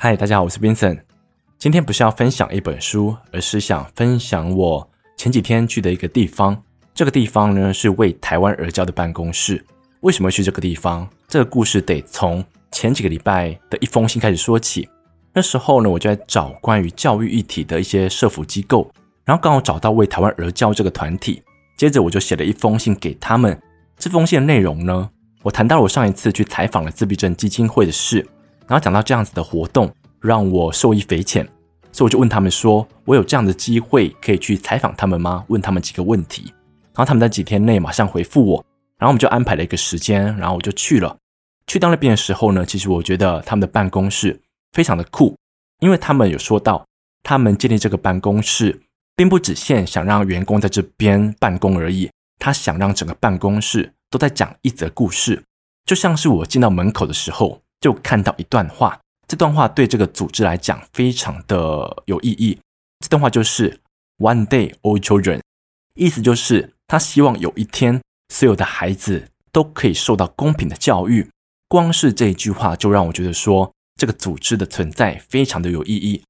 嗨，大家好，我是 Vincent。今天不是要分享一本书，而是想分享我前几天去的一个地方。这个地方呢，是为台湾而教的办公室。为什么去这个地方？这个故事得从前几个礼拜的一封信开始说起。那时候呢，我就在找关于教育议题的一些社福机构，然后刚好找到为台湾而教这个团体。接着我就写了一封信给他们。这封信的内容呢，我谈到了我上一次去采访了自闭症基金会的事。然后讲到这样子的活动，让我受益匪浅，所以我就问他们说：“我有这样的机会可以去采访他们吗？”问他们几个问题，然后他们在几天内马上回复我，然后我们就安排了一个时间，然后我就去了。去到那边的时候呢，其实我觉得他们的办公室非常的酷，因为他们有说到，他们建立这个办公室，并不只限想让员工在这边办公而已，他想让整个办公室都在讲一则故事，就像是我进到门口的时候。就看到一段话，这段话对这个组织来讲非常的有意义。这段话就是 “One day, all children”，意思就是他希望有一天所有的孩子都可以受到公平的教育。光是这一句话就让我觉得说这个组织的存在非常的有意义。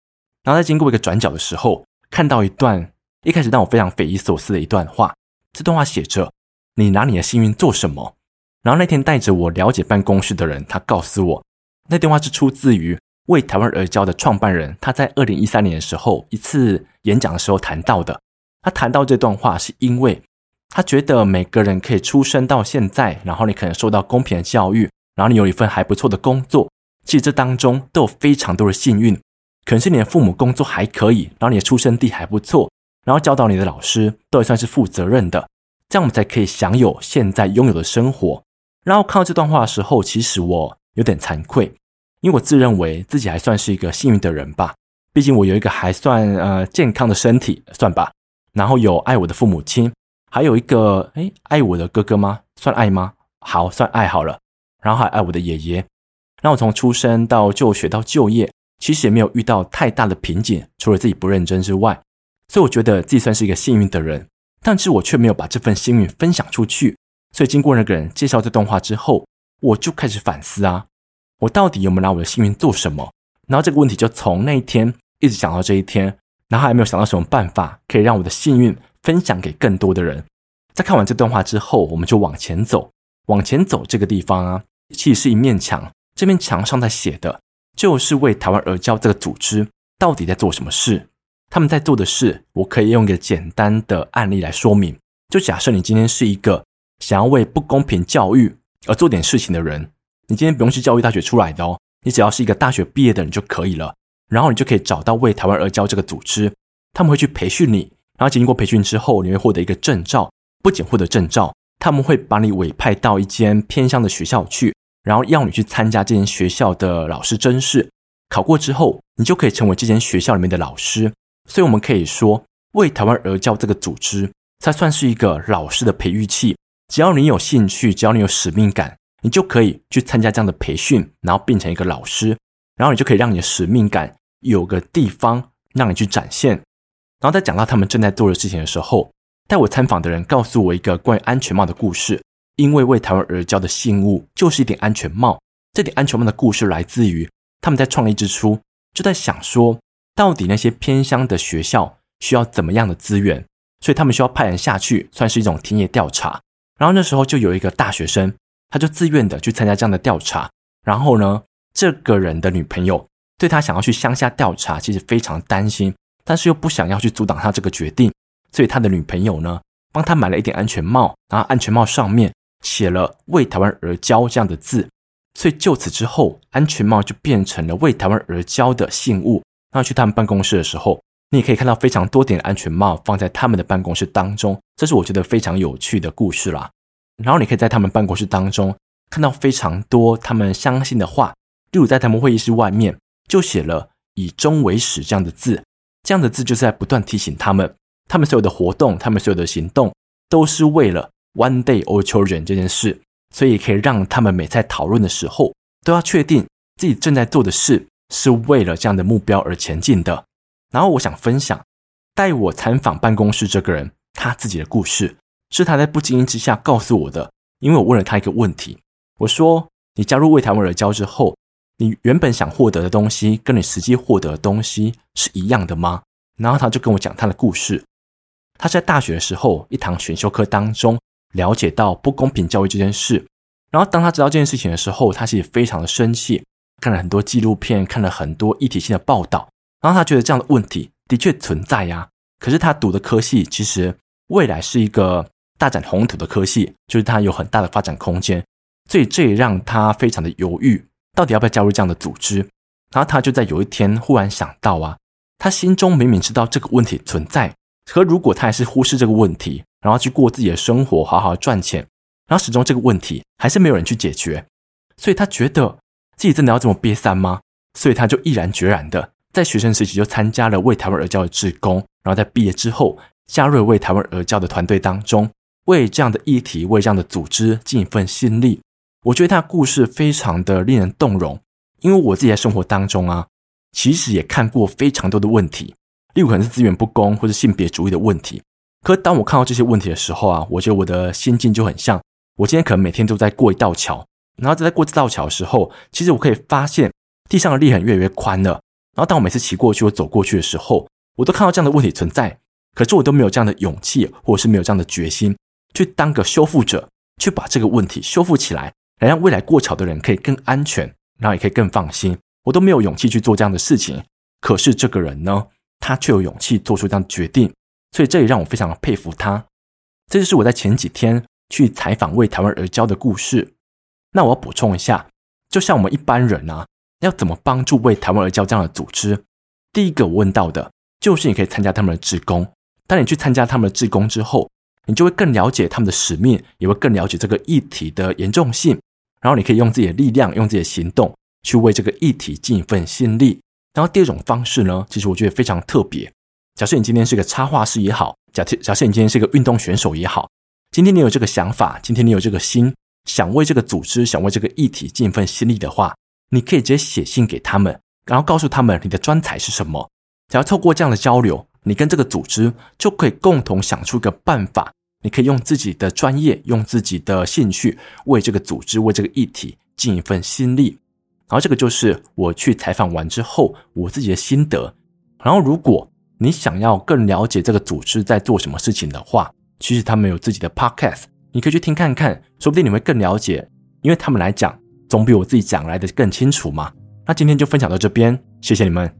然后在经过一个转角的时候，看到一段一开始让我非常匪夷所思的一段话。这段话写着：“你拿你的幸运做什么？”然后那天带着我了解办公室的人，他告诉我，那段话是出自于为台湾而教的创办人，他在二零一三年的时候一次演讲的时候谈到的。他谈到这段话，是因为他觉得每个人可以出生到现在，然后你可能受到公平的教育，然后你有一份还不错的工作，其实这当中都有非常多的幸运。可能是你的父母工作还可以，然后你的出生地还不错，然后教导你的老师都也算是负责任的，这样我们才可以享有现在拥有的生活。然后看到这段话的时候，其实我有点惭愧，因为我自认为自己还算是一个幸运的人吧。毕竟我有一个还算呃健康的身体，算吧。然后有爱我的父母亲，还有一个诶爱我的哥哥吗？算爱吗？好，算爱好了。然后还爱我的爷爷。让我从出生到就学到就业，其实也没有遇到太大的瓶颈，除了自己不认真之外。所以我觉得自己算是一个幸运的人，但是我却没有把这份幸运分享出去。所以经过那个人介绍这段话之后，我就开始反思啊，我到底有没有拿我的幸运做什么？然后这个问题就从那一天一直想到这一天，然后还没有想到什么办法可以让我的幸运分享给更多的人。在看完这段话之后，我们就往前走，往前走这个地方啊，其实是一面墙，这面墙上在写的就是为台湾而教这个组织到底在做什么事。他们在做的事，我可以用一个简单的案例来说明。就假设你今天是一个。想要为不公平教育而做点事情的人，你今天不用是教育大学出来的哦，你只要是一个大学毕业的人就可以了。然后你就可以找到为台湾而教这个组织，他们会去培训你，然后经过培训之后，你会获得一个证照。不仅获得证照，他们会把你委派到一间偏向的学校去，然后要你去参加这间学校的老师甄试。考过之后，你就可以成为这间学校里面的老师。所以，我们可以说，为台湾而教这个组织，它算是一个老师的培育器。只要你有兴趣，只要你有使命感，你就可以去参加这样的培训，然后变成一个老师，然后你就可以让你的使命感有个地方让你去展现。然后在讲到他们正在做的事情的时候，带我参访的人告诉我一个关于安全帽的故事。因为为台湾而教的信物就是一顶安全帽，这顶安全帽的故事来自于他们在创立之初就在想说，到底那些偏乡的学校需要怎么样的资源，所以他们需要派人下去，算是一种田野调查。然后那时候就有一个大学生，他就自愿的去参加这样的调查。然后呢，这个人的女朋友对他想要去乡下调查，其实非常担心，但是又不想要去阻挡他这个决定。所以他的女朋友呢，帮他买了一顶安全帽，然后安全帽上面写了“为台湾而骄”这样的字。所以就此之后，安全帽就变成了为台湾而骄的信物。然后去他们办公室的时候，你也可以看到非常多顶安全帽放在他们的办公室当中，这是我觉得非常有趣的故事啦。然后你可以在他们办公室当中看到非常多他们相信的话，例如在他们会议室外面就写了“以终为始”这样的字，这样的字就是在不断提醒他们，他们所有的活动，他们所有的行动都是为了 One day all children 这件事，所以可以让他们每在讨论的时候都要确定自己正在做的事是为了这样的目标而前进的。然后我想分享带我参访办公室这个人他自己的故事，是他在不经意之下告诉我的。因为我问了他一个问题，我说：“你加入为台湾而教之后，你原本想获得的东西，跟你实际获得的东西是一样的吗？然后他就跟我讲他的故事。他在大学的时候，一堂选修课当中了解到不公平教育这件事。然后当他知道这件事情的时候，他其实非常的生气，看了很多纪录片，看了很多议题性的报道。然后他觉得这样的问题的确存在呀。可是他读的科系其实未来是一个大展宏图的科系，就是他有很大的发展空间。所以这也让他非常的犹豫。到底要不要加入这样的组织？然后他就在有一天忽然想到啊，他心中明明知道这个问题存在，可如果他还是忽视这个问题，然后去过自己的生活，好好赚钱，然后始终这个问题还是没有人去解决，所以他觉得自己真的要这么瘪三吗？所以他就毅然决然的在学生时期就参加了为台湾而教的志工，然后在毕业之后加入了为台湾而教的团队当中，为这样的议题，为这样的组织尽一份心力。我觉得他的故事非常的令人动容，因为我自己在生活当中啊，其实也看过非常多的问题，例如可能是资源不公或者性别主义的问题。可当我看到这些问题的时候啊，我觉得我的心境就很像，我今天可能每天都在过一道桥，然后在过这道桥的时候，其实我可以发现地上的裂痕越来越宽了。然后当我每次骑过去或走过去的时候，我都看到这样的问题存在，可是我都没有这样的勇气，或者是没有这样的决心，去当个修复者，去把这个问题修复起来。来让未来过桥的人可以更安全，然后也可以更放心。我都没有勇气去做这样的事情，可是这个人呢，他却有勇气做出这样的决定，所以这也让我非常的佩服他。这就是我在前几天去采访为台湾而教的故事。那我要补充一下，就像我们一般人啊，要怎么帮助为台湾而教这样的组织？第一个我问到的就是你可以参加他们的志工。当你去参加他们的志工之后，你就会更了解他们的使命，也会更了解这个议题的严重性。然后你可以用自己的力量，用自己的行动去为这个议题尽一份心力。然后第二种方式呢，其实我觉得非常特别。假设你今天是个插画师也好，假设假设你今天是个运动选手也好，今天你有这个想法，今天你有这个心，想为这个组织，想为这个议题尽一份心力的话，你可以直接写信给他们，然后告诉他们你的专才是什么。只要透过这样的交流，你跟这个组织就可以共同想出一个办法。你可以用自己的专业，用自己的兴趣，为这个组织、为这个议题尽一份心力。然后，这个就是我去采访完之后我自己的心得。然后，如果你想要更了解这个组织在做什么事情的话，其实他们有自己的 podcast，你可以去听看看，说不定你会更了解。因为他们来讲，总比我自己讲来的更清楚嘛。那今天就分享到这边，谢谢你们。